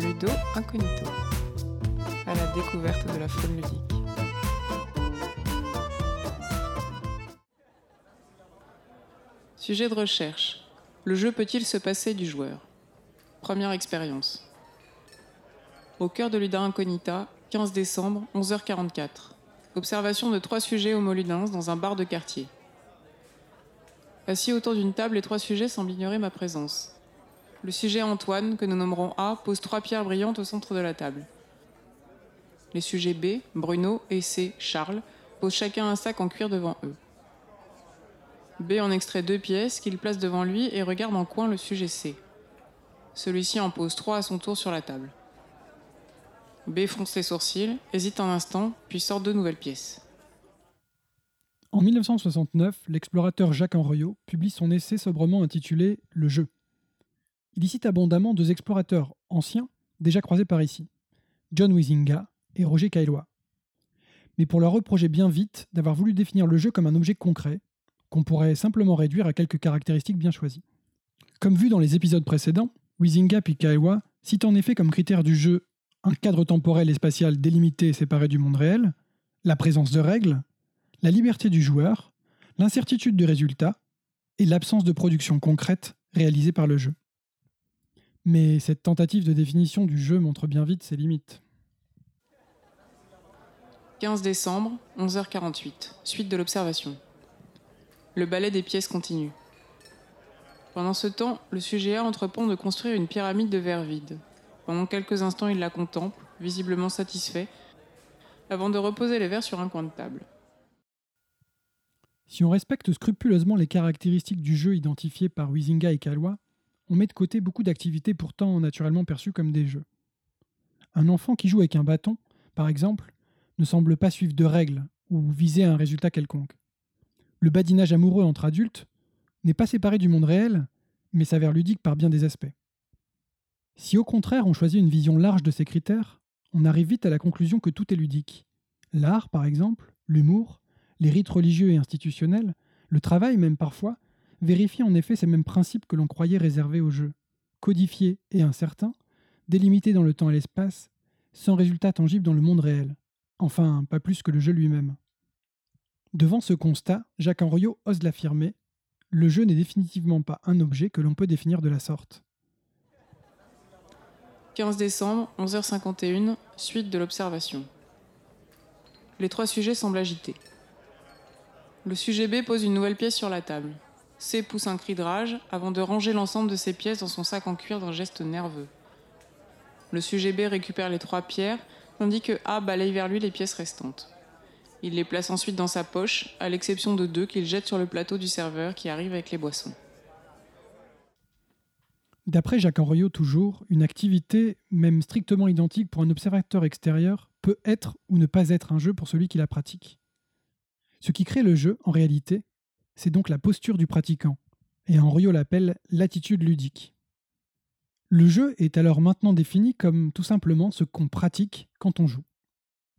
Ludo Incognito. À la découverte de la faune ludique. Sujet de recherche. Le jeu peut-il se passer du joueur? Première expérience. Au cœur de Luda Incognita, 15 décembre, 11h44. Observation de trois sujets homoludins dans un bar de quartier. Assis autour d'une table, les trois sujets semblent ignorer ma présence. Le sujet Antoine, que nous nommerons A, pose trois pierres brillantes au centre de la table. Les sujets B, Bruno, et C, Charles, posent chacun un sac en cuir devant eux. B en extrait deux pièces qu'il place devant lui et regarde en coin le sujet C. Celui-ci en pose trois à son tour sur la table. B fronce les sourcils, hésite un instant, puis sort deux nouvelles pièces. En 1969, l'explorateur Jacques Henriot publie son essai sobrement intitulé Le jeu. Il y cite abondamment deux explorateurs anciens déjà croisés par ici, John Wisinga et Roger Caillois. Mais pour leur reprocher bien vite d'avoir voulu définir le jeu comme un objet concret, qu'on pourrait simplement réduire à quelques caractéristiques bien choisies. Comme vu dans les épisodes précédents, Wisinga puis Caillois citent en effet comme critère du jeu un cadre temporel et spatial délimité et séparé du monde réel, la présence de règles, la liberté du joueur, l'incertitude du résultat et l'absence de production concrète réalisée par le jeu. Mais cette tentative de définition du jeu montre bien vite ses limites. 15 décembre, 11h48, suite de l'observation. Le ballet des pièces continue. Pendant ce temps, le sujet A entreprend de construire une pyramide de verre vide. Pendant quelques instants, il la contemple, visiblement satisfait, avant de reposer les verres sur un coin de table. Si on respecte scrupuleusement les caractéristiques du jeu identifiées par Wisinga et Kalois, on met de côté beaucoup d'activités pourtant naturellement perçues comme des jeux. Un enfant qui joue avec un bâton, par exemple, ne semble pas suivre de règles ou viser un résultat quelconque. Le badinage amoureux entre adultes n'est pas séparé du monde réel, mais s'avère ludique par bien des aspects. Si au contraire on choisit une vision large de ces critères, on arrive vite à la conclusion que tout est ludique. L'art, par exemple, l'humour, les rites religieux et institutionnels, le travail même parfois, vérifie en effet ces mêmes principes que l'on croyait réservés au jeu, codifiés et incertains, délimités dans le temps et l'espace, sans résultat tangible dans le monde réel. Enfin, pas plus que le jeu lui-même. Devant ce constat, Jacques Henriot ose l'affirmer le jeu n'est définitivement pas un objet que l'on peut définir de la sorte. 15 décembre, 11h51, suite de l'observation. Les trois sujets semblent agités. Le sujet B pose une nouvelle pièce sur la table. C pousse un cri de rage avant de ranger l'ensemble de ses pièces dans son sac en cuir d'un geste nerveux. Le sujet B récupère les trois pierres, tandis que A balaye vers lui les pièces restantes. Il les place ensuite dans sa poche, à l'exception de deux qu'il jette sur le plateau du serveur qui arrive avec les boissons. D'après Jacques Henriot toujours, une activité, même strictement identique pour un observateur extérieur, peut être ou ne pas être un jeu pour celui qui la pratique. Ce qui crée le jeu, en réalité, c'est donc la posture du pratiquant, et Henriot l'appelle l'attitude ludique. Le jeu est alors maintenant défini comme tout simplement ce qu'on pratique quand on joue.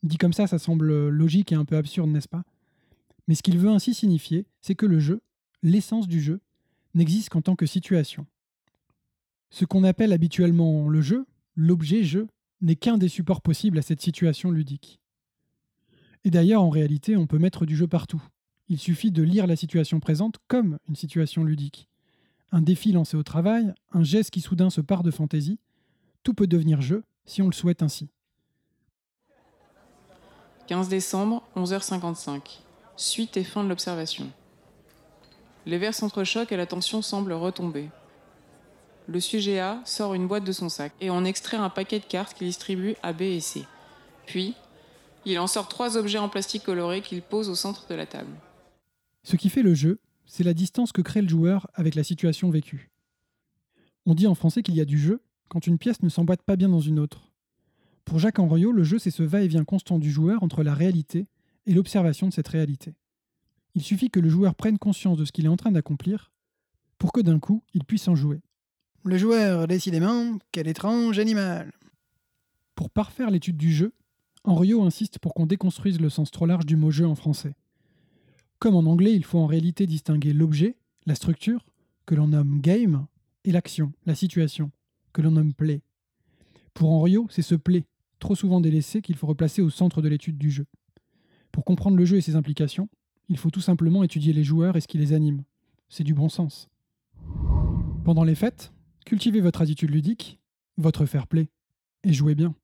Dit comme ça, ça semble logique et un peu absurde, n'est-ce pas? Mais ce qu'il veut ainsi signifier, c'est que le jeu, l'essence du jeu, n'existe qu'en tant que situation. Ce qu'on appelle habituellement le jeu, l'objet jeu, n'est qu'un des supports possibles à cette situation ludique. Et d'ailleurs, en réalité, on peut mettre du jeu partout, il suffit de lire la situation présente comme une situation ludique. Un défi lancé au travail, un geste qui soudain se part de fantaisie, tout peut devenir jeu si on le souhaite ainsi. 15 décembre, 11h55. Suite et fin de l'observation. Les verres s'entrechoquent et la tension semble retomber. Le sujet A sort une boîte de son sac et en extrait un paquet de cartes qu'il distribue à B et C. Puis, il en sort trois objets en plastique coloré qu'il pose au centre de la table. Ce qui fait le jeu, c'est la distance que crée le joueur avec la situation vécue. On dit en français qu'il y a du jeu quand une pièce ne s'emboîte pas bien dans une autre. Pour Jacques Henriot, le jeu, c'est ce va-et-vient constant du joueur entre la réalité et l'observation de cette réalité. Il suffit que le joueur prenne conscience de ce qu'il est en train d'accomplir pour que d'un coup, il puisse en jouer. Le joueur, décidément, quel étrange animal. Pour parfaire l'étude du jeu, Henriot insiste pour qu'on déconstruise le sens trop large du mot jeu en français. Comme en anglais, il faut en réalité distinguer l'objet, la structure, que l'on nomme game, et l'action, la situation, que l'on nomme play. Pour Henriot, c'est ce play, trop souvent délaissé, qu'il faut replacer au centre de l'étude du jeu. Pour comprendre le jeu et ses implications, il faut tout simplement étudier les joueurs et ce qui les anime. C'est du bon sens. Pendant les fêtes, cultivez votre attitude ludique, votre fair play, et jouez bien.